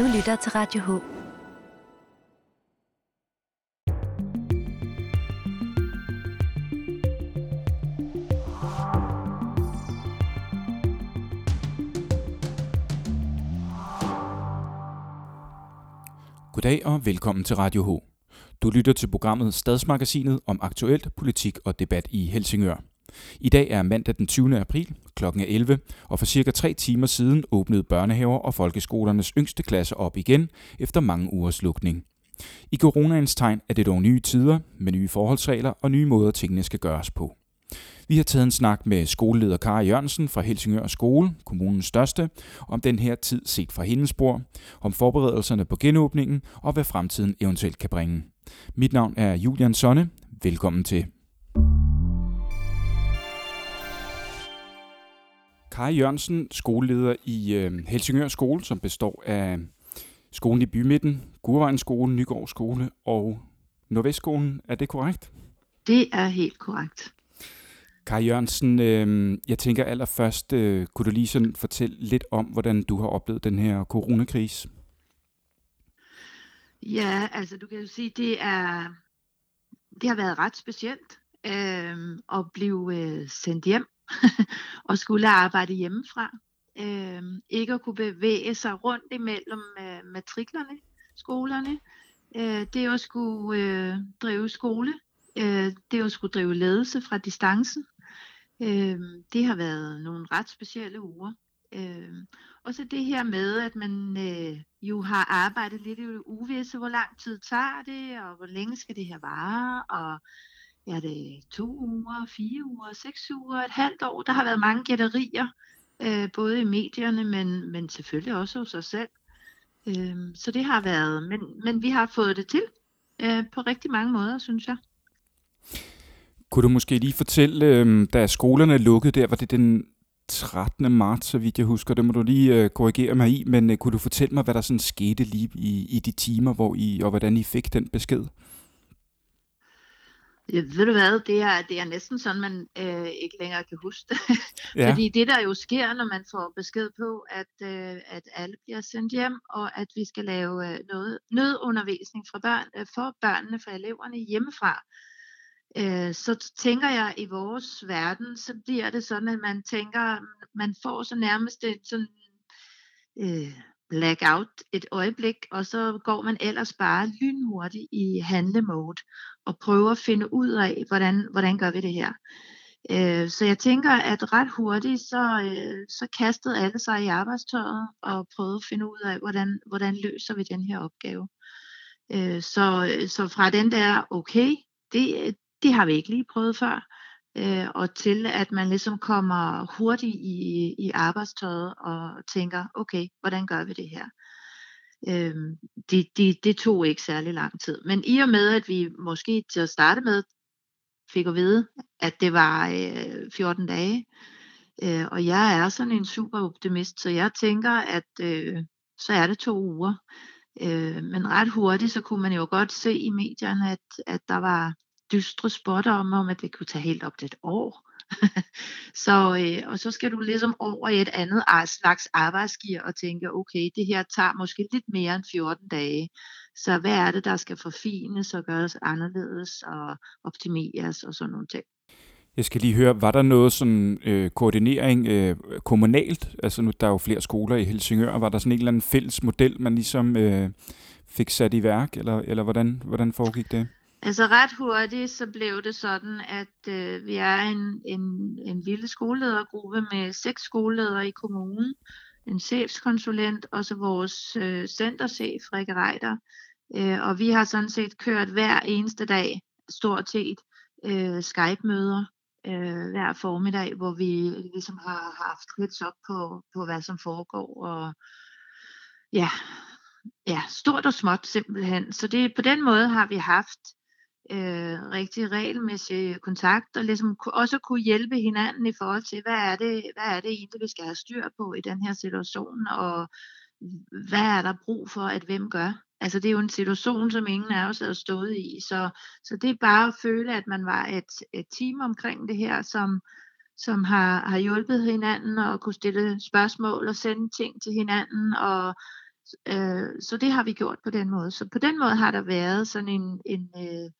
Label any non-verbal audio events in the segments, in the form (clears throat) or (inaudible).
Du lytter til Radio H. Goddag og velkommen til Radio H. Du lytter til programmet Stadsmagasinet om aktuelt politik og debat i Helsingør. I dag er mandag den 20. april kl. 11, og for cirka tre timer siden åbnede børnehaver og folkeskolernes yngste klasser op igen efter mange ugers lukning. I coronaens tegn er det dog nye tider med nye forholdsregler og nye måder tingene skal gøres på. Vi har taget en snak med skoleleder Kara Jørgensen fra Helsingør Skole, kommunens største, om den her tid set fra hendes bord, om forberedelserne på genåbningen og hvad fremtiden eventuelt kan bringe. Mit navn er Julian Sonne. Velkommen til. Kari Jørgensen, skoleleder i øh, Helsingør Skole, som består af skolen i Bymidten, Gurvejen Skole, Nygård Skole og Nordvestskolen. Er det korrekt? Det er helt korrekt. Kari Jørgensen, øh, jeg tænker allerførst, øh, kunne du lige sådan fortælle lidt om, hvordan du har oplevet den her coronakrise? Ja, altså du kan jo sige, det er det har været ret specielt øh, at blive øh, sendt hjem (laughs) og skulle arbejde hjemmefra. Øh, ikke at kunne bevæge sig rundt imellem øh, matriklerne, skolerne. Øh, det at skulle øh, drive skole. Øh, det at skulle drive ledelse fra distancen. Øh, det har været nogle ret specielle uger. Øh, og så det her med, at man øh, jo har arbejdet lidt i uvisse, hvor lang tid tager det, og hvor længe skal det her vare, og er det to uger, fire uger, seks uger, et halvt år. Der har været mange gætterier, øh, både i medierne, men, men selvfølgelig også hos os selv. Øh, så det har været, men, men vi har fået det til øh, på rigtig mange måder, synes jeg. Kunne du måske lige fortælle, øh, da skolerne lukkede der, var det den 13. marts, så vidt jeg husker. Det må du lige øh, korrigere mig i, men øh, kunne du fortælle mig, hvad der sådan skete lige i, i de timer, hvor I, og hvordan I fik den besked? Ja, ved du hvad, det er, det er næsten sådan, man øh, ikke længere kan huske det. (laughs) Ja. Fordi det der jo sker, når man får besked på, at, øh, at alle bliver sendt hjem, og at vi skal lave øh, noget nødundervisning fra børn, øh, for børnene, for eleverne hjemmefra, øh, så tænker jeg, i vores verden, så bliver det sådan, at man tænker, man får så nærmest et sådan øh, blackout et øjeblik, og så går man ellers bare lynhurtigt i handlemode og prøver at finde ud af, hvordan, hvordan gør vi det her. Øh, så jeg tænker, at ret hurtigt, så, øh, så kastede alle sig i arbejdstøjet og prøvede at finde ud af, hvordan, hvordan løser vi den her opgave. Øh, så, øh, så fra den der, okay, det, det har vi ikke lige prøvet før, øh, og til at man ligesom kommer hurtigt i, i arbejdstøjet og tænker, okay, hvordan gør vi det her? Øh, det, det, det tog ikke særlig lang tid. Men i og med, at vi måske til at starte med fik at vide, at det var øh, 14 dage, øh, og jeg er sådan en super optimist, så jeg tænker, at øh, så er det to uger. Øh, men ret hurtigt, så kunne man jo godt se i medierne, at, at der var dystre spotter om, om at det kunne tage helt op til et år. (laughs) så, øh, og så skal du ligesom over i et andet slags arbejdsgiver og tænke, okay, det her tager måske lidt mere end 14 dage. Så hvad er det, der skal forfines og gøres anderledes og optimeres og sådan nogle ting. Jeg skal lige høre, var der noget sådan øh, koordinering øh, kommunalt? Altså nu der er jo flere skoler i Helsingør. Var der sådan en eller anden fælles model, man ligesom øh, fik sat i værk? Eller, eller hvordan, hvordan foregik det? Altså ret hurtigt, så blev det sådan, at øh, vi er en, en, en lille skoleledergruppe med seks skoleledere i kommunen, en chefskonsulent og så vores øh, centerchef, Rikke Reiter. Øh, og vi har sådan set kørt hver eneste dag, stort set, øh, Skype-møder øh, hver formiddag, hvor vi ligesom har haft lidt op på, på, hvad som foregår. Og ja, ja, stort og småt simpelthen. Så det, på den måde har vi haft øh, rigtig regelmæssig kontakt, og ligesom også kunne hjælpe hinanden i forhold til, hvad er det, hvad er det egentlig, vi skal have styr på i den her situation, og hvad er der brug for, at hvem gør. Altså det er jo en situation, som ingen af os har stået i, så, så det er bare at føle, at man var et, et team omkring det her, som, som har, har hjulpet hinanden og kunne stille spørgsmål og sende ting til hinanden, og øh, så det har vi gjort på den måde. Så på den måde har der været sådan en, en, øh,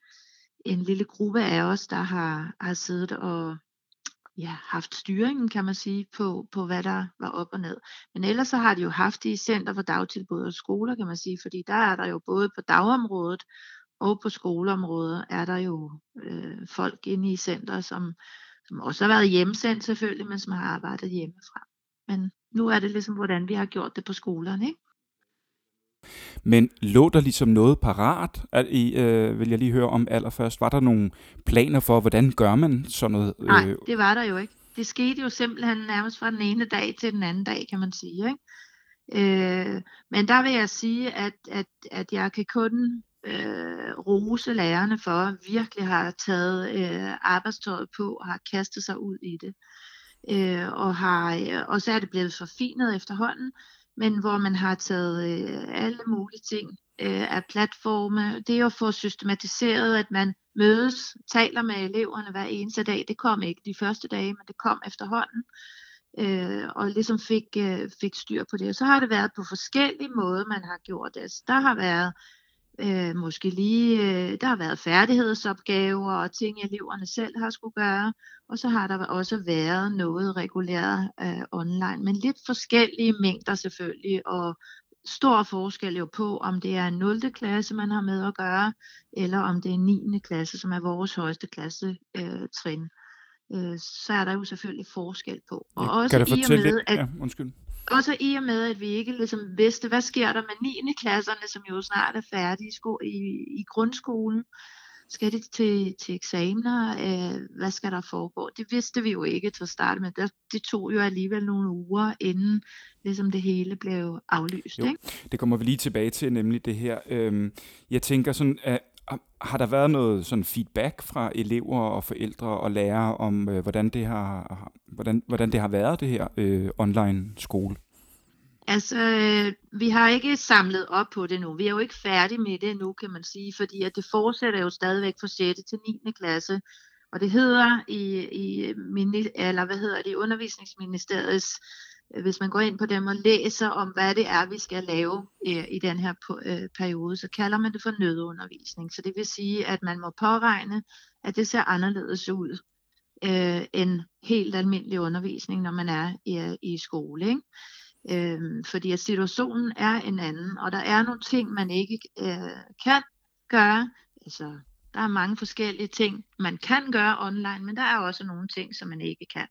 en lille gruppe af os, der har, har siddet og ja, haft styringen, kan man sige, på, på hvad der var op og ned. Men ellers så har de jo haft det i Center for Dagtilbud og Skoler, kan man sige, fordi der er der jo både på dagområdet og på skoleområdet er der jo øh, folk inde i center, som, som også har været hjemsendt selvfølgelig, men som har arbejdet hjemmefra. Men nu er det ligesom, hvordan vi har gjort det på skolerne, ikke? Men lå der ligesom noget parat, at I, øh, vil jeg lige høre om allerførst. Var der nogle planer for, hvordan gør man sådan noget? Øh? Nej, det var der jo ikke. Det skete jo simpelthen nærmest fra den ene dag til den anden dag, kan man sige. Ikke? Øh, men der vil jeg sige, at, at, at jeg kan kun øh, rose lærerne for, at virkelig har taget øh, arbejdstøjet på og har kastet sig ud i det. Øh, og, har, øh, og så er det blevet forfinet efterhånden, men hvor man har taget øh, alle mulige ting øh, af platforme. Det at få systematiseret, at man mødes, taler med eleverne hver eneste dag. Det kom ikke de første dage, men det kom efterhånden. Øh, og ligesom fik, øh, fik styr på det. Og så har det været på forskellige måder, man har gjort det. Altså, der har været øh, måske lige, øh, der har været færdighedsopgaver og ting, eleverne selv har skulle gøre, og så har der også været noget regulært øh, online, men lidt forskellige mængder selvfølgelig, og stor forskel jo på, om det er en 0. klasse, man har med at gøre, eller om det er 9. klasse, som er vores højeste klasse øh, trin. Øh, så er der jo selvfølgelig forskel på. Og ja, også kan du fortælle med, at, ja, undskyld også i og med, at vi ikke ligesom vidste, hvad sker der med 9. klasserne, som jo snart er færdige i, sko- i, i grundskolen. Skal det til, til eksamener? Øh, hvad skal der foregå? Det vidste vi jo ikke til at starte med. Det tog jo alligevel nogle uger, inden ligesom det hele blev aflyst. Jo, ikke? det kommer vi lige tilbage til, nemlig det her. Øhm, jeg tænker sådan, at har der været noget sådan feedback fra elever og forældre og lærere om, øh, hvordan, det har, hvordan, hvordan det har været, det her øh, online skole? Altså, øh, vi har ikke samlet op på det nu. Vi er jo ikke færdige med det nu, kan man sige, fordi at det fortsætter jo stadigvæk fra 6. til 9. klasse. Og det hedder i, i eller hvad hedder det, undervisningsministeriets øh, hvis man går ind på dem og læser om, hvad det er, vi skal lave øh, i den her øh, periode, så kalder man det for nødundervisning. Så det vil sige, at man må påregne, at det ser anderledes ud øh, end helt almindelig undervisning, når man er i, i skole. Ikke? Øh, fordi at situationen er en anden, og der er nogle ting, man ikke øh, kan gøre. Altså, der er mange forskellige ting, man kan gøre online, men der er også nogle ting, som man ikke kan.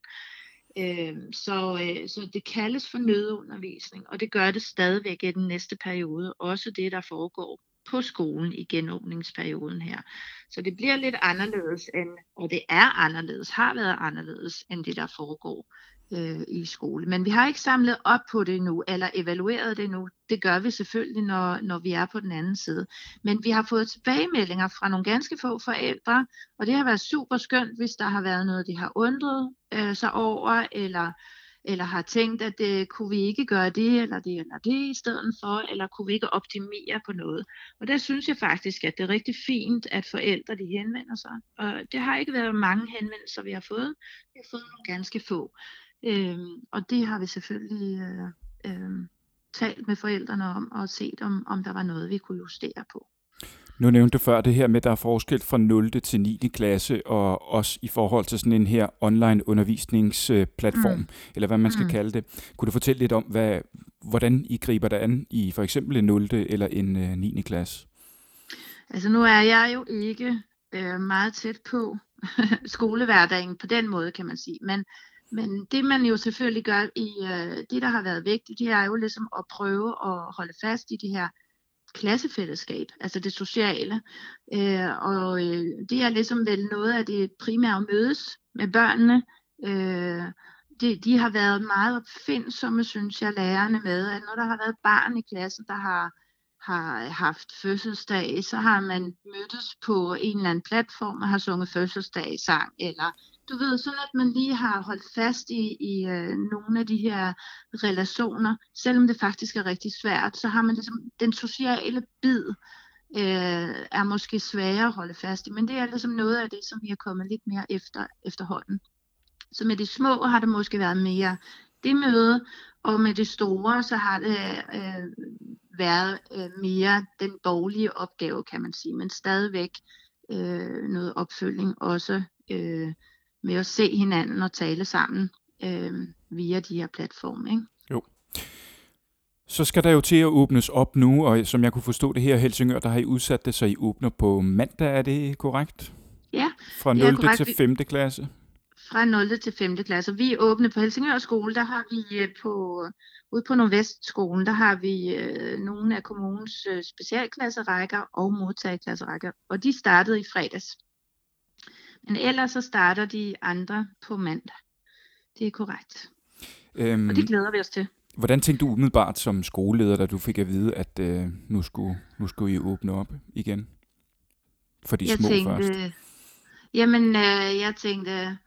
Øh, så, øh, så det kaldes for nødundervisning, og det gør det stadigvæk i den næste periode, også det, der foregår på skolen i genåbningsperioden her. Så det bliver lidt anderledes, end, og det er anderledes, har været anderledes, end det, der foregår øh, i skole. Men vi har ikke samlet op på det nu, eller evalueret det nu. Det gør vi selvfølgelig, når, når vi er på den anden side. Men vi har fået tilbagemeldinger fra nogle ganske få forældre, og det har været super skønt, hvis der har været noget, de har undret øh, sig over, eller eller har tænkt, at det, øh, kunne vi ikke gøre det, eller det, eller det i stedet for, eller kunne vi ikke optimere på noget. Og der synes jeg faktisk, at det er rigtig fint, at forældre de henvender sig. Og det har ikke været mange henvendelser, vi har fået. Vi har fået nogle ganske få. Øhm, og det har vi selvfølgelig øh, øh, talt med forældrene om og set, om, om der var noget, vi kunne justere på. Nu nævnte du før det her med, at der er forskel fra 0. til 9. klasse, og også i forhold til sådan en her online undervisningsplatform, mm. eller hvad man skal mm. kalde det. Kunne du fortælle lidt om, hvad, hvordan I griber det an i for eksempel en 0. eller en uh, øh, 9. klasse? Altså nu er jeg jo ikke øh, meget tæt på (laughs) skolehverdagen på den måde, kan man sige. Men men det man jo selvfølgelig gør i øh, det, der har været vigtigt, det er jo ligesom at prøve at holde fast i det her klassefællesskab, altså det sociale. Øh, og øh, det er ligesom vel noget af det primære mødes med børnene. Øh, de, de har været meget opfindsomme, synes jeg, lærerne med, at når der har været barn i klassen, der har, har haft fødselsdag, så har man mødtes på en eller anden platform og har sunget fødselsdagssang, eller du ved, sådan at man lige har holdt fast i, i øh, nogle af de her relationer, selvom det faktisk er rigtig svært, så har man ligesom den sociale bid, øh, er måske sværere at holde fast i, men det er ligesom noget af det, som vi er kommet lidt mere efter efterhånden. Så med de små har det måske været mere det møde, og med det store, så har det øh, været øh, mere den borgerlige opgave, kan man sige, men stadigvæk øh, noget opfølging også øh, med at se hinanden og tale sammen øh, via de her platforme. Ikke? Jo. Så skal der jo til at åbnes op nu, og som jeg kunne forstå det her Helsingør, der har I udsat det, så I åbner på mandag, er det korrekt? Ja. Fra 0. til 5. klasse? Fra 0. til 5. klasse. Vi er åbne på Helsingør skole, der har vi øh, på, ude på Nordvestskolen, der har vi øh, nogle af kommunens øh, specialklasserækker og modtageklasserækker, og de startede i fredags. Men ellers så starter de andre på mandag. Det er korrekt. Øhm, og det glæder vi os til. Hvordan tænkte du umiddelbart som skoleleder, da du fik at vide, at øh, nu, skulle, nu skulle I åbne op igen? For de jeg små tænkte, først. Jamen, øh, jeg tænkte,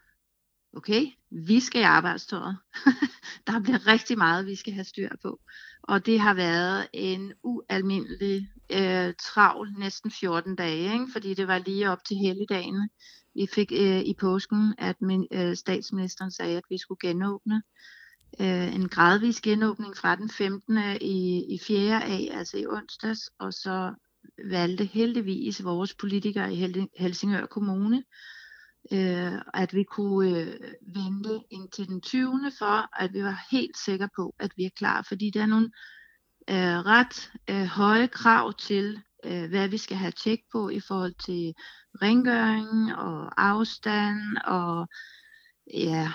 okay, vi skal i arbejdstøjet. (laughs) der bliver rigtig meget, vi skal have styr på. Og det har været en ualmindelig øh, travl, næsten 14 dage, ikke? fordi det var lige op til helligdagen. Vi fik øh, i påsken, at min, øh, statsministeren sagde, at vi skulle genåbne. Øh, en gradvis genåbning fra den 15. i, i 4. af, altså i onsdags, og så valgte heldigvis vores politikere i Helsingør Kommune, øh, at vi kunne øh, vente indtil den 20. for, at vi var helt sikre på, at vi er klar, fordi der er nogle øh, ret øh, høje krav til, øh, hvad vi skal have tjek på i forhold til rengøring og afstand og ja,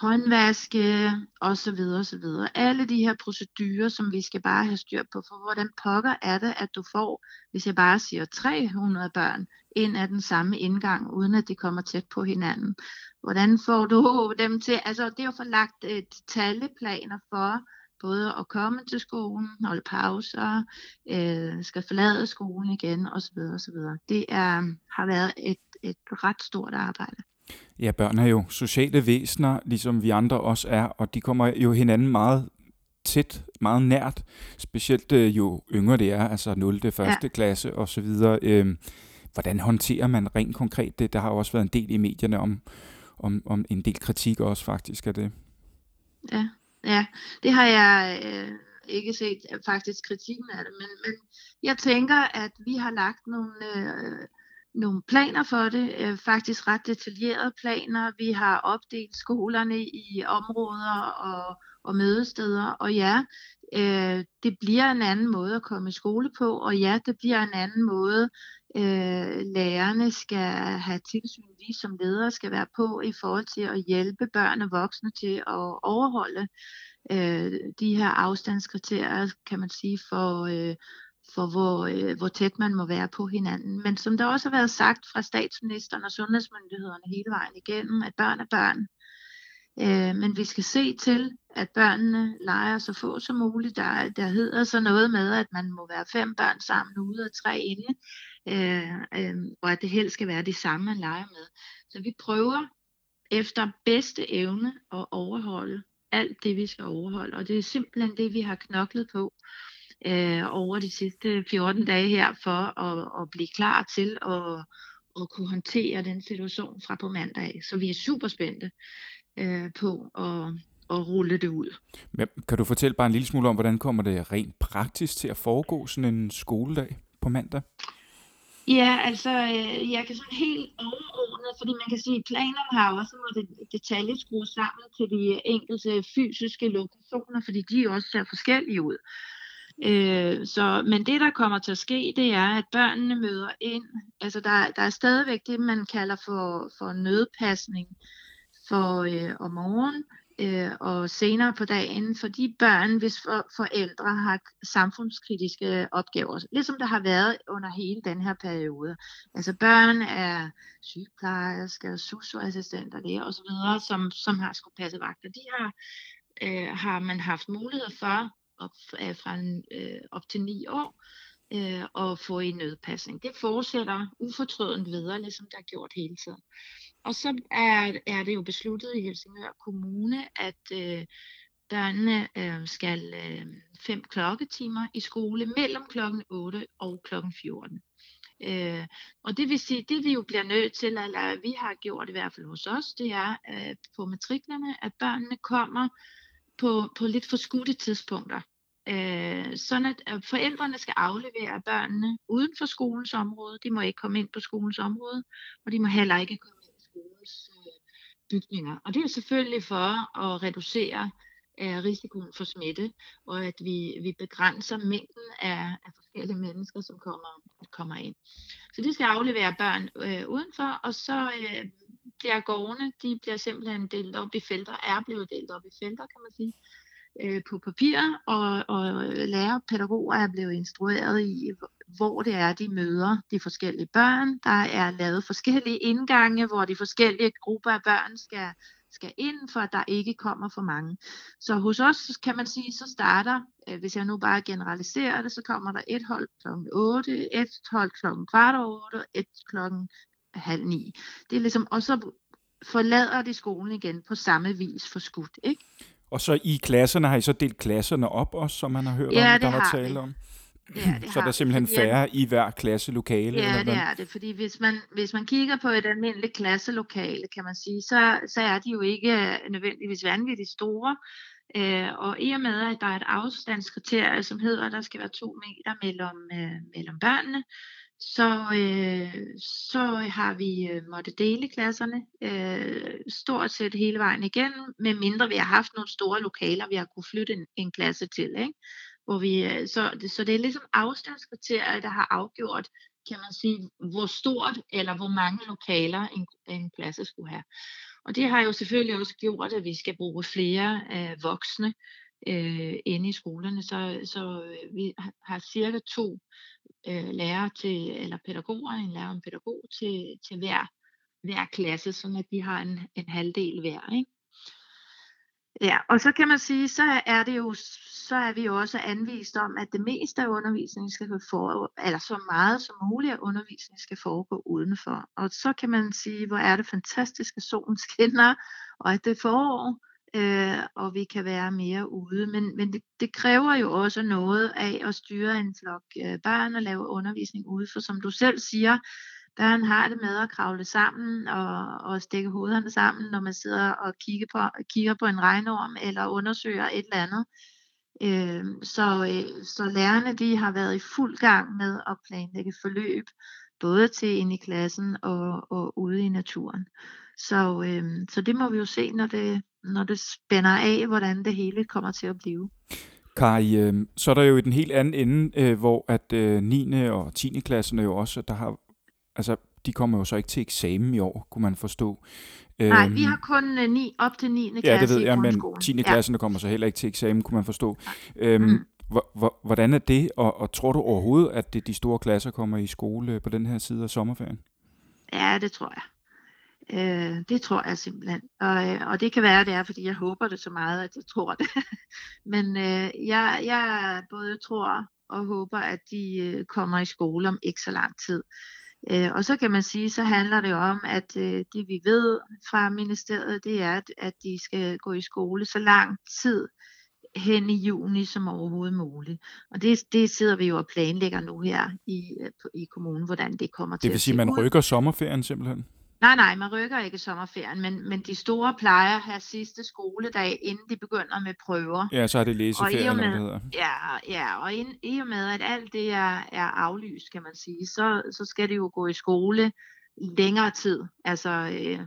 håndvaske osv. osv. Alle de her procedurer, som vi skal bare have styr på, for hvordan pokker er det, at du får, hvis jeg bare siger 300 børn ind af den samme indgang, uden at de kommer tæt på hinanden. Hvordan får du dem til, altså det er jo øh, for lagt et talleplaner for, både at komme til skolen, holde pauser, øh, skal forlade skolen igen osv. osv. Det er, har været et, et ret stort arbejde. Ja, børn er jo sociale væsener, ligesom vi andre også er, og de kommer jo hinanden meget tæt, meget nært, specielt øh, jo yngre det er, altså 0. 1. Ja. klasse og så videre. Øh, hvordan håndterer man rent konkret det? Der har jo også været en del i medierne om, om, om en del kritik også faktisk af det. Ja, ja. det har jeg øh, ikke set øh, faktisk kritikken af det, men, men jeg tænker, at vi har lagt nogle øh, nogle planer for det, øh, faktisk ret detaljerede planer. Vi har opdelt skolerne i områder og, og mødesteder, og ja, øh, det bliver en anden måde at komme i skole på, og ja, det bliver en anden måde, øh, lærerne skal have tilsyn, vi som ledere skal være på i forhold til at hjælpe børn og voksne til at overholde øh, de her afstandskriterier, kan man sige, for, øh, for hvor, øh, hvor tæt man må være på hinanden. Men som der også har været sagt fra statsministeren og sundhedsmyndighederne hele vejen igennem, at børn er børn. Øh, men vi skal se til, at børnene leger så få som muligt. Der, der hedder så noget med, at man må være fem børn sammen ude og tre inde, øh, øh, og at det helst skal være de samme, man leger med. Så vi prøver efter bedste evne at overholde alt det, vi skal overholde. Og det er simpelthen det, vi har knoklet på øh, over de sidste 14 dage her for at, at blive klar til at, at kunne håndtere den situation fra på mandag. Så vi er super spændte øh, på at, at rulle det ud. Men kan du fortælle bare en lille smule om, hvordan kommer det rent praktisk til at foregå sådan en skoledag på mandag? Ja, altså, øh, jeg kan sådan helt overordnet, fordi man kan sige, at planerne har også måttet detaljeskrue sammen til de enkelte fysiske lokationer, fordi de også ser forskellige ud. Øh, så, men det, der kommer til at ske, det er, at børnene møder ind. Altså, der, der er stadigvæk det, man kalder for, for nødpasning for øh, om morgenen øh, og senere på dagen for de børn, hvis for, forældre har samfundskritiske opgaver, ligesom der har været under hele den her periode. Altså børn er sygeplejersker, socioassistenter, læger osv., som, som har skulle passe vagter. De har, øh, har man haft mulighed for op, fra fra øh, op til ni år øh, og få i nødpasning. Det fortsætter ufortrødent videre, ligesom der er gjort hele tiden. Og så er, er det jo besluttet i Helsingør Kommune, at øh, børnene øh, skal øh, fem klokketimer i skole mellem klokken 8 og klokken 14. Øh, og det vil sige, det vi jo bliver nødt til, eller vi har gjort i hvert fald hos os, det er øh, på matriklerne, at børnene kommer på, på lidt forskudte tidspunkter. øh, sådan at forældrene skal aflevere børnene uden for skolens område. De må ikke komme ind på skolens område, og de må heller ikke komme ind i skolens øh, bygninger. Og det er selvfølgelig for at reducere øh, risikoen for smitte, og at vi, vi begrænser mængden af, af forskellige mennesker, som kommer, kommer ind. Så de skal aflevere børn øh, udenfor, og så øh, bliver gårdene, de bliver simpelthen delt op i felter, er blevet delt op i felter, kan man sige, øh, på papir, og, og lærer pædagoger er blevet instrueret i, hvor det er, de møder de forskellige børn. Der er lavet forskellige indgange, hvor de forskellige grupper af børn skal, skal ind, for at der ikke kommer for mange. Så hos os kan man sige, så starter, øh, hvis jeg nu bare generaliserer det, så kommer der et hold kl. 8, et hold kl. kvart over 8, et klokken halv ni. Det er ligesom, og så forlader de skolen igen på samme vis for skudt, ikke? Og så i klasserne, har I så delt klasserne op også, som man har hørt ja, om, der var tale vi. om? Ja, det så der er simpelthen færre i hver klasselokale? Ja, eller det er det, fordi hvis man, hvis man kigger på et almindeligt klasselokale, kan man sige, så, så er de jo ikke nødvendigvis vanvittigt store. Øh, og i og med, at der er et afstandskriterie, som hedder, at der skal være to meter mellem, øh, mellem børnene, så, øh, så har vi øh, måttet dele klasserne øh, stort set hele vejen igennem, medmindre vi har haft nogle store lokaler, vi har kunne flytte en, en klasse til. Ikke? Hvor vi, øh, så, det, så det er ligesom afstandskriterier, der har afgjort, kan man sige, hvor stort eller hvor mange lokaler en, en klasse skulle have. Og det har jo selvfølgelig også gjort, at vi skal bruge flere øh, voksne øh, inde i skolerne. Så, så øh, vi har cirka to øh, lærere til, eller pædagoger, en lærer og en pædagog til, til hver, hver klasse, så at de har en, en halvdel hver. Ikke? Ja, og så kan man sige, så er det jo, så er vi jo også anvist om, at det meste af undervisningen skal foregå, eller så meget som muligt af undervisningen skal foregå udenfor. Og så kan man sige, hvor er det fantastisk, at solen skinner, og at det er forår, øh, og vi kan være mere ude. Men, men det, det kræver jo også noget af at styre en flok øh, børn og lave undervisning ude, for som du selv siger, børn har det med at kravle sammen og, og stikke hovederne sammen, når man sidder og kigger på, kigger på en regnorm eller undersøger et eller andet. Øh, så, øh, så lærerne de har været i fuld gang med at planlægge forløb, både til ind i klassen og, og ude i naturen. Så, øh, så det må vi jo se, når det, når det spænder af, hvordan det hele kommer til at blive. Kari, øh, så er der jo i den helt anden ende, øh, hvor at øh, 9. og 10. klasserne jo også, der har, altså de kommer jo så ikke til eksamen i år, kunne man forstå. Nej, vi øhm, har kun uh, 9, op til 9. klasse Ja, det ved jeg, men 10. Ja. klasserne kommer så heller ikke til eksamen, kunne man forstå. Øhm, mm. Hvordan er det, og, og tror du overhovedet, at det, de store klasser kommer i skole på den her side af sommerferien? Ja, det tror jeg. Øh, det tror jeg simpelthen. Og, øh, og det kan være, det er, fordi jeg håber det så meget, at jeg tror det. (laughs) Men øh, jeg, jeg både tror og håber, at de øh, kommer i skole om ikke så lang tid. Øh, og så kan man sige, så handler det om, at øh, det vi ved fra ministeriet, det er, at, at de skal gå i skole så lang tid hen i juni som overhovedet muligt. Og det, det sidder vi jo og planlægger nu her i, øh, i kommunen, hvordan det kommer til at Det vil sige, at man rykker sommerferien simpelthen? Nej, nej, man rykker ikke sommerferien, men, men de store plejer have sidste skoledag, inden de begynder med prøver. Ja, så er det læseferien, og med, eller hvad Ja, ja og ind, i og med, at alt det er, er aflyst, kan man sige, så, så skal det jo gå i skole længere tid, altså øh,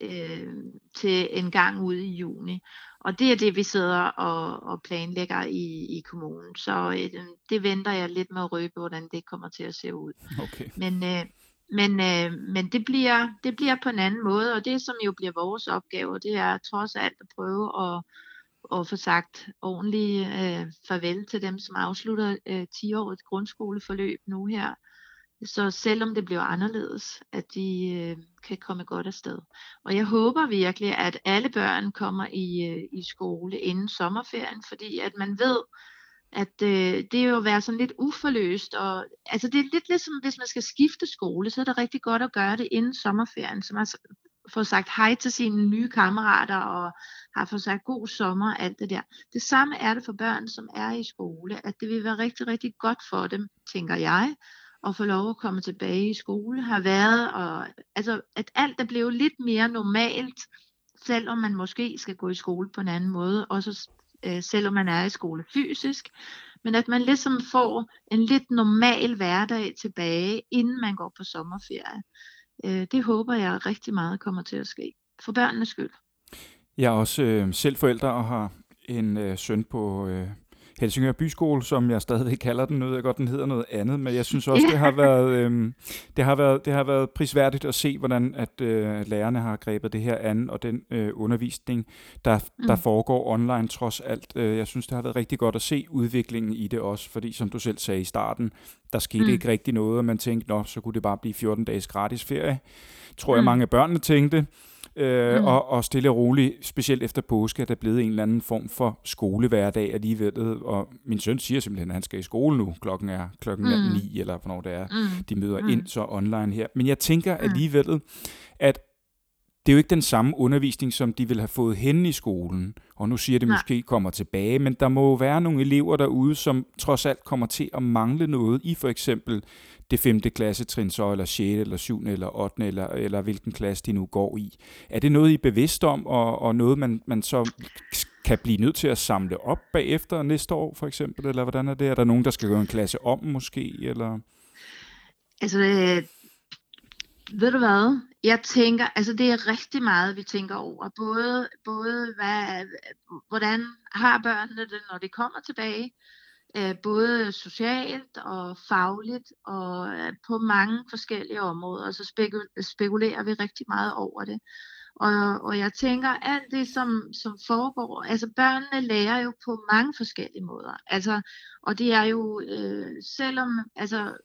øh, til en gang ude i juni. Og det er det, vi sidder og, og planlægger i, i kommunen. Så øh, det venter jeg lidt med at røbe, hvordan det kommer til at se ud. Okay. Men, øh, men, øh, men det, bliver, det bliver på en anden måde, og det som jo bliver vores opgave, det er trods alt at prøve at, at få sagt ordentligt øh, farvel til dem, som afslutter øh, 10-årigt grundskoleforløb nu her. Så selvom det bliver anderledes, at de øh, kan komme godt afsted. Og jeg håber virkelig, at alle børn kommer i, øh, i skole inden sommerferien, fordi at man ved, at øh, det er jo at være sådan lidt uforløst. Og, altså det er lidt ligesom, hvis man skal skifte skole, så er det rigtig godt at gøre det inden sommerferien, så man får sagt hej til sine nye kammerater og har fået sagt god sommer og alt det der. Det samme er det for børn, som er i skole, at det vil være rigtig, rigtig godt for dem, tænker jeg, at få lov at komme tilbage i skole, har været, og, altså at alt er blevet lidt mere normalt, selvom man måske skal gå i skole på en anden måde, og så øh, selvom man er i skole fysisk, men at man ligesom får en lidt normal hverdag tilbage, inden man går på sommerferie. Øh, det håber jeg rigtig meget kommer til at ske, for børnenes skyld. Jeg er også øh, selv forældre og har en øh, søn på øh, Helsingør Byskole, som jeg stadigvæk kalder den. Nu ved jeg godt, den hedder noget andet, men jeg synes (laughs) også, det har været, øh, det har været, det har været prisværdigt at se, hvordan at øh, lærerne har grebet det her an, og den øh, undervisning, der, mm. der foregår online trods alt. Øh, jeg synes, det har været rigtig godt at se udviklingen i det også, fordi som du selv sagde i starten, der skete mm. ikke rigtig noget, og man tænkte, nå, så kunne det bare blive 14 dages gratis ferie. Tror jeg, mm. mange af børnene tænkte. Øh, mm. og, og stille og roligt, specielt efter påske, er der blevet en eller anden form for skolehverdag alligevel. Og min søn siger simpelthen, at han skal i skole nu. Klokken er klokken mm. er 9, eller hvornår det er. Mm. De møder mm. ind så online her. Men jeg tænker mm. alligevel, at det er jo ikke den samme undervisning, som de vil have fået hen i skolen. Og nu siger det Nej. måske kommer tilbage, men der må jo være nogle elever derude, som trods alt kommer til at mangle noget i for eksempel det 5. klassetrin så, eller 6. eller 7. eller 8. eller, eller hvilken klasse de nu går i. Er det noget, I er bevidst om, og, og noget, man, man så kan blive nødt til at samle op bagefter næste år, for eksempel? Eller hvordan er det? Er der nogen, der skal gøre en klasse om, måske? Eller? Altså, øh, ved du hvad? Jeg tænker, altså det er rigtig meget, vi tænker over. Både, både hvad, hvordan har børnene det, når de kommer tilbage, øh, både socialt og fagligt og øh, på mange forskellige områder. Så spekulerer vi rigtig meget over det. Og, og jeg tænker, alt det, som, som foregår, altså børnene lærer jo på mange forskellige måder. Altså, og det er jo, øh, selvom, altså,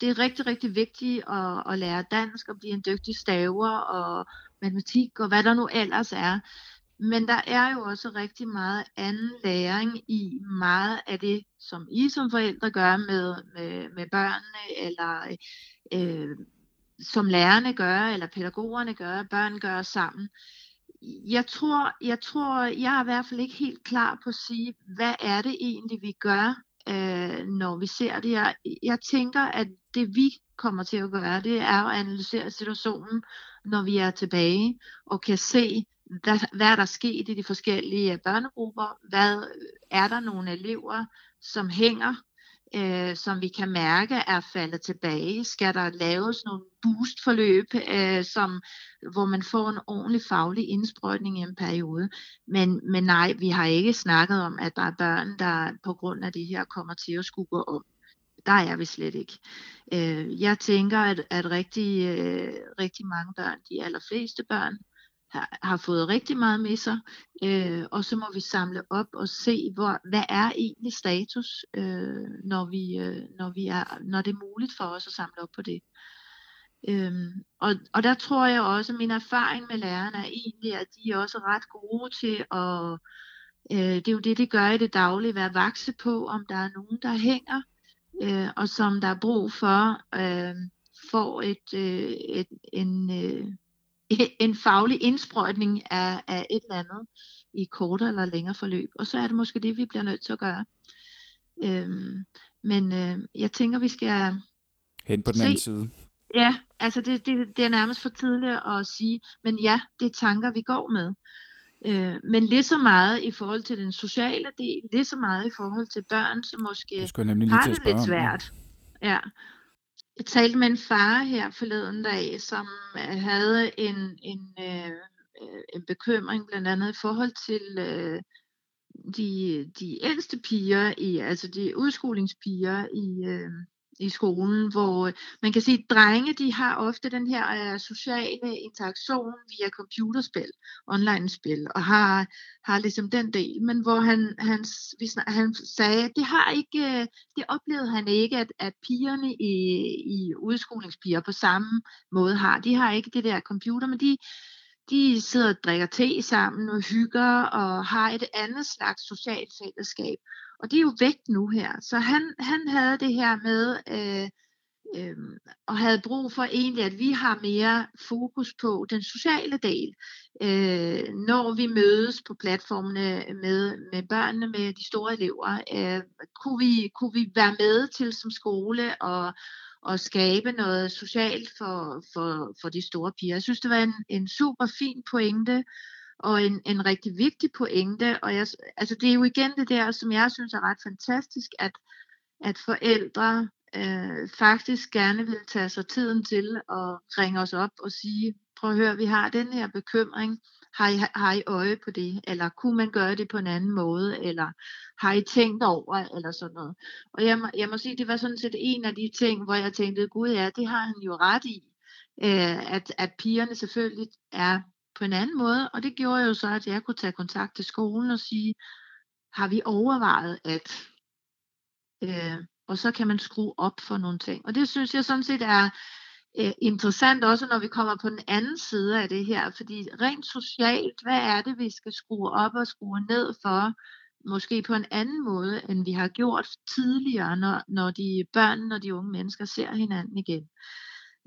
det er rigtig, rigtig vigtigt at, at lære dansk og blive en dygtig staver og matematik og hvad der nu ellers er. Men der er jo også rigtig meget anden læring i meget af det, som I som forældre gør med, med, med børnene, eller øh, som lærerne gør, eller pædagogerne gør, børn gør sammen. Jeg tror, jeg tror, jeg er i hvert fald ikke helt klar på at sige, hvad er det egentlig, vi gør, øh, når vi ser det. Jeg, jeg tænker, at det vi kommer til at gøre, det er at analysere situationen, når vi er tilbage, og kan se, hvad, hvad er der sket i de forskellige øh, børnegrupper? Hvad øh, er der nogle elever, som hænger, øh, som vi kan mærke er faldet tilbage? Skal der laves nogle boostforløb, øh, som, hvor man får en ordentlig faglig indsprøjtning i en periode? Men, men nej, vi har ikke snakket om, at der er børn, der på grund af det her kommer til at skulle gå om der er vi slet ikke. Øh, jeg tænker, at, at rigtig, øh, rigtig mange børn, de allerfleste børn, har, fået rigtig meget med sig, øh, og så må vi samle op og se, hvor, hvad er egentlig status, øh, når, vi, øh, når, vi er, når det er muligt for os at samle op på det. Øhm, og, og der tror jeg også, at min erfaring med lærerne er egentlig, at de er også ret gode til at, øh, det er jo det, de gør i det daglige, være vakse på, om der er nogen, der hænger, øh, og som der er brug for, øh, får et, øh, et, en, øh, en faglig indsprøjtning af, af et eller andet i kortere eller længere forløb. Og så er det måske det, vi bliver nødt til at gøre. Øhm, men øh, jeg tænker, vi skal... Hen på den se. anden side. Ja, altså det, det, det er nærmest for tidligt at sige, men ja, det er tanker, vi går med. Øh, men lige så meget i forhold til den sociale del, lige så meget i forhold til børn, som måske har det lidt svært. Ja. Jeg talte med en far her forleden dag, som øh, havde en, en, øh, øh, en bekymring blandt andet i forhold til øh, de, de ældste piger, i, altså de udskolingspiger i, øh, i skolen, hvor øh, man kan sige, at drenge de har ofte den her øh, sociale interaktion via computerspil, online-spil, og har, har ligesom den del, men hvor han, han, han sagde, at det har ikke, øh, det oplevede han ikke, at, at pigerne i, i udskolingspiger på samme måde har. De har ikke det der computer, men de, de sidder og drikker te sammen og hygger og har et andet slags socialt fællesskab. Og det er jo væk nu her. Så han, han havde det her med, øh, øh, og havde brug for egentlig, at vi har mere fokus på den sociale del, øh, når vi mødes på platformene med, med børnene, med de store elever. Øh, kunne, vi, kunne vi være med til som skole og, og skabe noget socialt for, for, for de store piger. Jeg synes, det var en, en super fin pointe, og en, en rigtig vigtig pointe. Og jeg, altså det er jo igen det der, som jeg synes er ret fantastisk, at, at forældre øh, faktisk gerne vil tage sig tiden til at ringe os op og sige, prøv at høre, vi har den her bekymring, har I, har I øje på det, eller kunne man gøre det på en anden måde, eller har I tænkt over, eller sådan noget. Og jeg må, jeg må sige, det var sådan set en af de ting, hvor jeg tænkte, gud ja, det har han jo ret i, øh, at, at pigerne selvfølgelig er på en anden måde, og det gjorde jo så, at jeg kunne tage kontakt til skolen og sige, har vi overvejet at, øh, og så kan man skrue op for nogle ting. Og det synes jeg sådan set er øh, interessant også, når vi kommer på den anden side af det her, fordi rent socialt, hvad er det, vi skal skrue op og skrue ned for, måske på en anden måde, end vi har gjort tidligere, når, når de børn og de unge mennesker ser hinanden igen.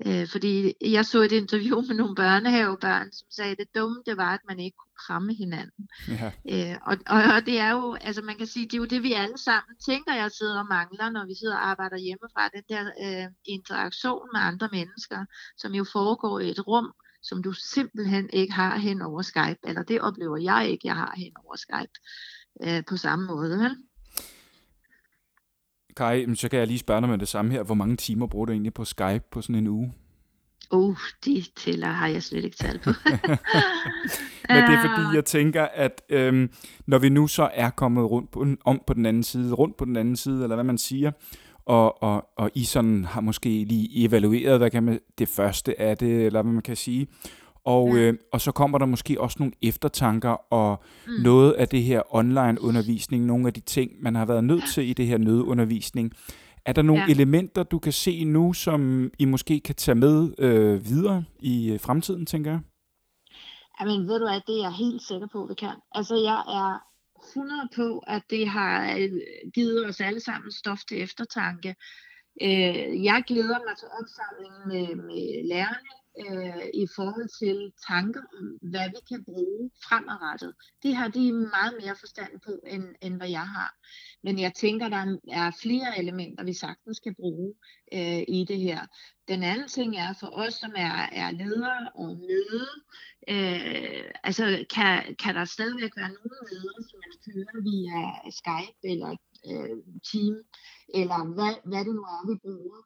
Øh, fordi jeg så et interview med nogle børnehavebørn, som sagde, at det dumme det var, at man ikke kunne kramme hinanden. Ja. Øh, og, og, og det er jo, altså man kan sige, det er jo det, vi alle sammen tænker, jeg sidder og mangler, når vi sidder og arbejder hjemmefra, den der øh, interaktion med andre mennesker, som jo foregår i et rum, som du simpelthen ikke har hen over Skype, eller det oplever jeg ikke, jeg har hen over Skype øh, på samme måde. Vel? Kai, så kan jeg lige spørge dig med det samme her. Hvor mange timer bruger du egentlig på Skype på sådan en uge? Uh, de tæller har jeg slet ikke talt på. (laughs) Men det er fordi, jeg tænker, at øhm, når vi nu så er kommet rundt på, om på den anden side, rundt på den anden side, eller hvad man siger, og, og, og I sådan har måske lige evalueret, hvad kan man, det første af det, eller hvad man kan sige, og, ja. øh, og så kommer der måske også nogle eftertanker og mm. noget af det her online undervisning, nogle af de ting, man har været nødt til i det her nødundervisning. Er der nogle ja. elementer, du kan se nu, som I måske kan tage med øh, videre i øh, fremtiden, tænker jeg? Jamen, ved du hvad, det er jeg helt sikker på, vi kan. Altså, jeg er 100 på, at det har øh, givet os alle sammen stof til eftertanke. Øh, jeg glæder mig til opsamlingen med, med lærerne øh, i forhold til tanker om, hvad vi kan bruge fremadrettet. Det har de meget mere forstand på, end, end hvad jeg har. Men jeg tænker, der er flere elementer, vi sagtens kan bruge øh, i det her. Den anden ting er for os, som er, er ledere og møde, øh, altså kan, kan der stadigvæk være nogle ledere, som man kører via Skype eller øh, Team, eller hvad, hvad det nu er, vi bruger,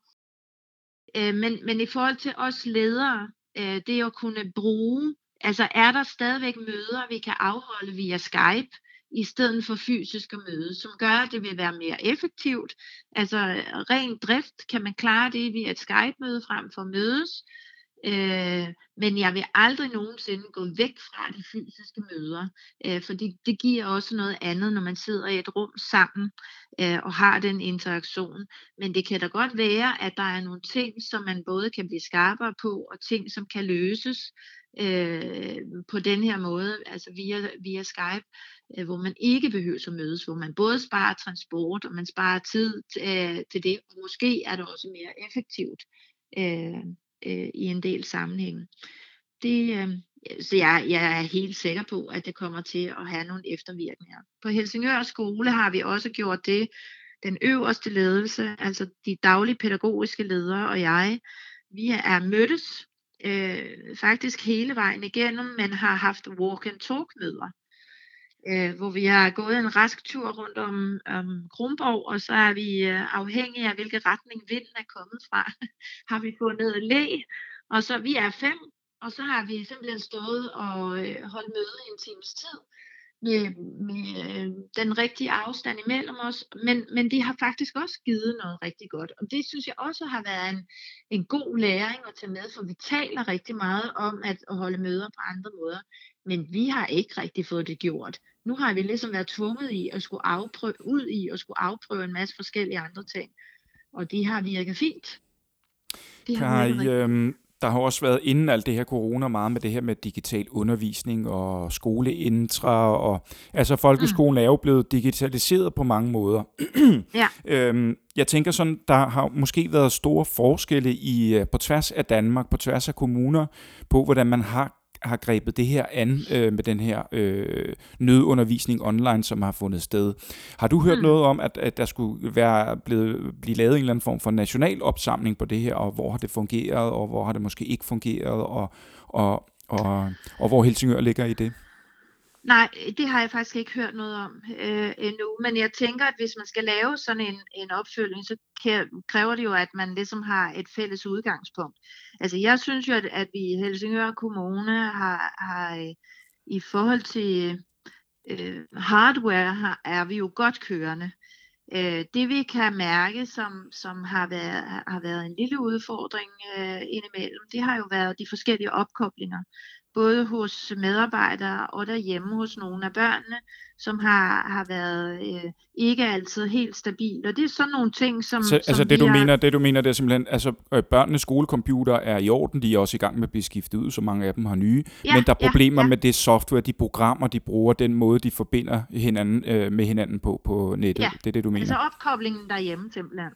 Øh, men, men i forhold til os ledere, øh, det at kunne bruge, altså er der stadigvæk møder, vi kan afholde via Skype, i stedet for fysiske møde, som gør, at det vil være mere effektivt. Altså øh, ren drift kan man klare det via et Skype-møde frem for mødes, Øh, men jeg vil aldrig nogensinde gå væk fra de fysiske møder, øh, fordi det giver også noget andet, når man sidder i et rum sammen øh, og har den interaktion. Men det kan da godt være, at der er nogle ting, som man både kan blive skarpere på, og ting, som kan løses øh, på den her måde, altså via, via Skype, øh, hvor man ikke behøver at mødes, hvor man både sparer transport, og man sparer tid øh, til det, og måske er det også mere effektivt. Øh, øh, i en del sammenhænge. Det, øh, så jeg, jeg er helt sikker på, at det kommer til at have nogle eftervirkninger. På Helsingør skole har vi også gjort det, den øverste ledelse, altså de daglige pædagogiske ledere og jeg, vi er mødtes øh, faktisk hele vejen igennem, men har haft walk and talk møder øh, hvor vi har gået en rask tur rundt om, om Kronborg, og så er vi øh, afhængige af, hvilken retning vinden er kommet fra. (laughs) har vi fundet læ, og så vi er fem, og så har vi simpelthen stået og øh, holdt møde i en times tid med, med øh, den rigtige afstand imellem os, men, men det har faktisk også givet noget rigtig godt, og det synes jeg også har været en, en god læring at tage med, for vi taler rigtig meget om at, at holde møder på andre måder, men vi har ikke rigtig fået det gjort nu har vi ligesom været tvunget i at skulle afprøve, ud i at skulle afprøve en masse forskellige andre ting. Og det har virket fint. Det har virket øhm, der har også været inden alt det her corona meget med det her med digital undervisning og skoleintra og altså folkeskolen mm. er jo blevet digitaliseret på mange måder. ja. (clears throat) øhm, jeg tænker sådan, der har måske været store forskelle i øh, på tværs af Danmark, på tværs af kommuner på hvordan man har har grebet det her an øh, med den her øh, nødundervisning online, som har fundet sted. Har du hørt mm. noget om, at, at der skulle være blevet, blive lavet en eller anden form for national opsamling på det her, og hvor har det fungeret, og hvor har det måske ikke fungeret, og, og, og, og hvor Helsingør ligger i det? Nej, det har jeg faktisk ikke hørt noget om øh, endnu, men jeg tænker, at hvis man skal lave sådan en, en opfølging, så kræver det jo, at man ligesom har et fælles udgangspunkt. Altså jeg synes jo, at, at vi i Helsingør Kommune har, har øh, i forhold til øh, hardware, har, er vi jo godt kørende. Øh, det vi kan mærke, som, som har, været, har været en lille udfordring øh, indimellem, det har jo været de forskellige opkoblinger både hos medarbejdere og derhjemme hos nogle af børnene, som har, har været øh, ikke altid helt stabil. Og det er sådan nogle ting, som... Så, altså som det du, har... mener, det du mener, det er simpelthen, altså øh, børnenes skolecomputer er i orden, de er også i gang med at blive skiftet ud, så mange af dem har nye, ja, men der er problemer ja, ja. med det software, de programmer, de bruger, den måde, de forbinder hinanden øh, med hinanden på på nettet. Ja, det er det, du mener? altså opkoblingen derhjemme simpelthen.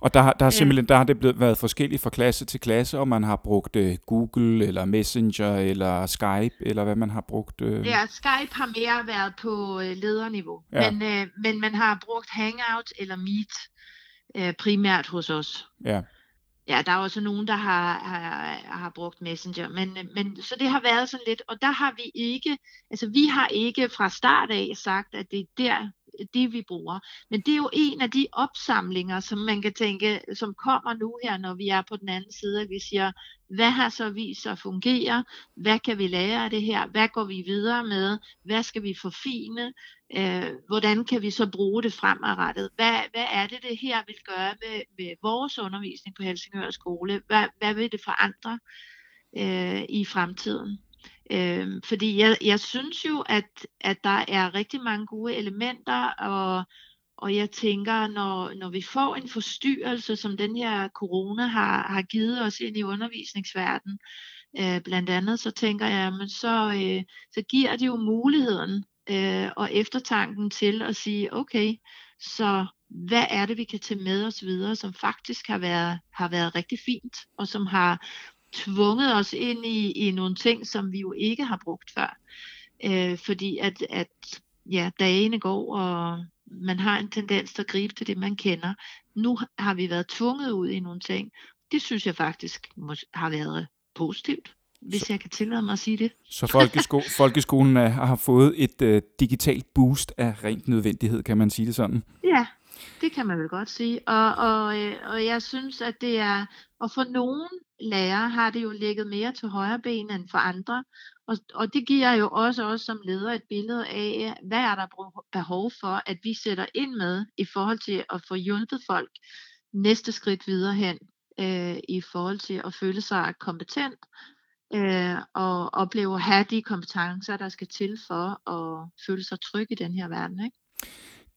Og der, der, har simpelthen, der har det blevet, været forskelligt fra klasse til klasse, og man har brugt uh, Google, eller Messenger, eller Skype, eller hvad man har brugt. Uh... Ja, Skype har mere været på uh, lederniveau, ja. men, uh, men man har brugt Hangout eller Meet uh, primært hos os. Ja. Ja, der er også nogen, der har, har, har brugt Messenger, men, men så det har været sådan lidt, og der har vi ikke, altså vi har ikke fra start af sagt, at det er der, det, vi bruger. Men det er jo en af de opsamlinger, som man kan tænke, som kommer nu her, når vi er på den anden side, at vi siger, hvad har så vist sig at fungere? Hvad kan vi lære af det her? Hvad går vi videre med? Hvad skal vi forfine? Øh, hvordan kan vi så bruge det fremadrettet? Hvad, hvad er det, det her vil gøre med, med vores undervisning på Helsingør Skole? Hvad, hvad vil det forandre øh, i fremtiden? Øh, fordi jeg, jeg synes jo, at, at der er rigtig mange gode elementer, og, og jeg tænker, når, når vi får en forstyrrelse, som den her corona har, har givet os ind i undervisningsverdenen, øh, blandt andet, så tænker jeg, men så, øh, så giver det jo muligheden øh, og eftertanken til at sige, okay, så hvad er det, vi kan tage med os videre, som faktisk har været, har været rigtig fint, og som har tvunget os ind i, i nogle ting, som vi jo ikke har brugt før. Øh, fordi at, at ja, dagene går, og man har en tendens til at gribe til det, man kender. Nu har vi været tvunget ud i nogle ting. Det synes jeg faktisk har været positivt, hvis så, jeg kan tillade mig at sige det. Så folkesko- (laughs) folkeskolen er, har fået et uh, digitalt boost af rent nødvendighed, kan man sige det sådan? Ja, det kan man vel godt sige. Og, og, øh, og jeg synes, at det er, og for nogle lærere har det jo ligget mere til højre ben end for andre. Og, og det giver jo også os som leder et billede af, hvad er der behov for, at vi sætter ind med i forhold til at få hjulpet folk næste skridt videre hen, øh, i forhold til at føle sig kompetent, øh, og opleve at have de kompetencer, der skal til for at føle sig tryg i den her verden. Ikke?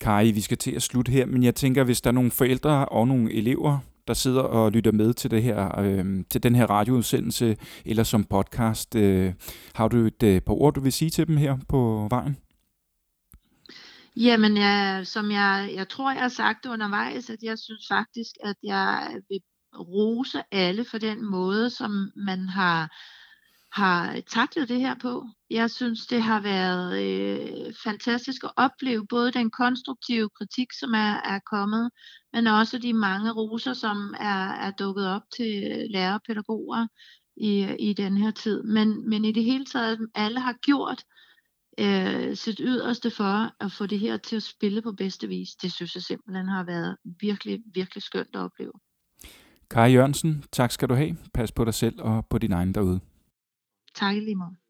Kari, vi skal til at slutte her, men jeg tænker, hvis der er nogle forældre og nogle elever, der sidder og lytter med til, det her, øh, til den her radioudsendelse, eller som podcast, øh, har du et øh, par ord, du vil sige til dem her på vejen? Jamen, jeg, som jeg, jeg tror, jeg har sagt undervejs, at jeg synes faktisk, at jeg vil rose alle for den måde, som man har har taklet det her på. Jeg synes, det har været øh, fantastisk at opleve både den konstruktive kritik, som er, er kommet, men også de mange roser, som er, er dukket op til lærere og pædagoger i, i den her tid. Men, men i det hele taget, alle har gjort øh, sit yderste for at få det her til at spille på bedste vis. Det synes jeg simpelthen har været virkelig, virkelig skønt at opleve. Kari Jørgensen, tak skal du have. Pas på dig selv og på din egen derude. Tak lige meget.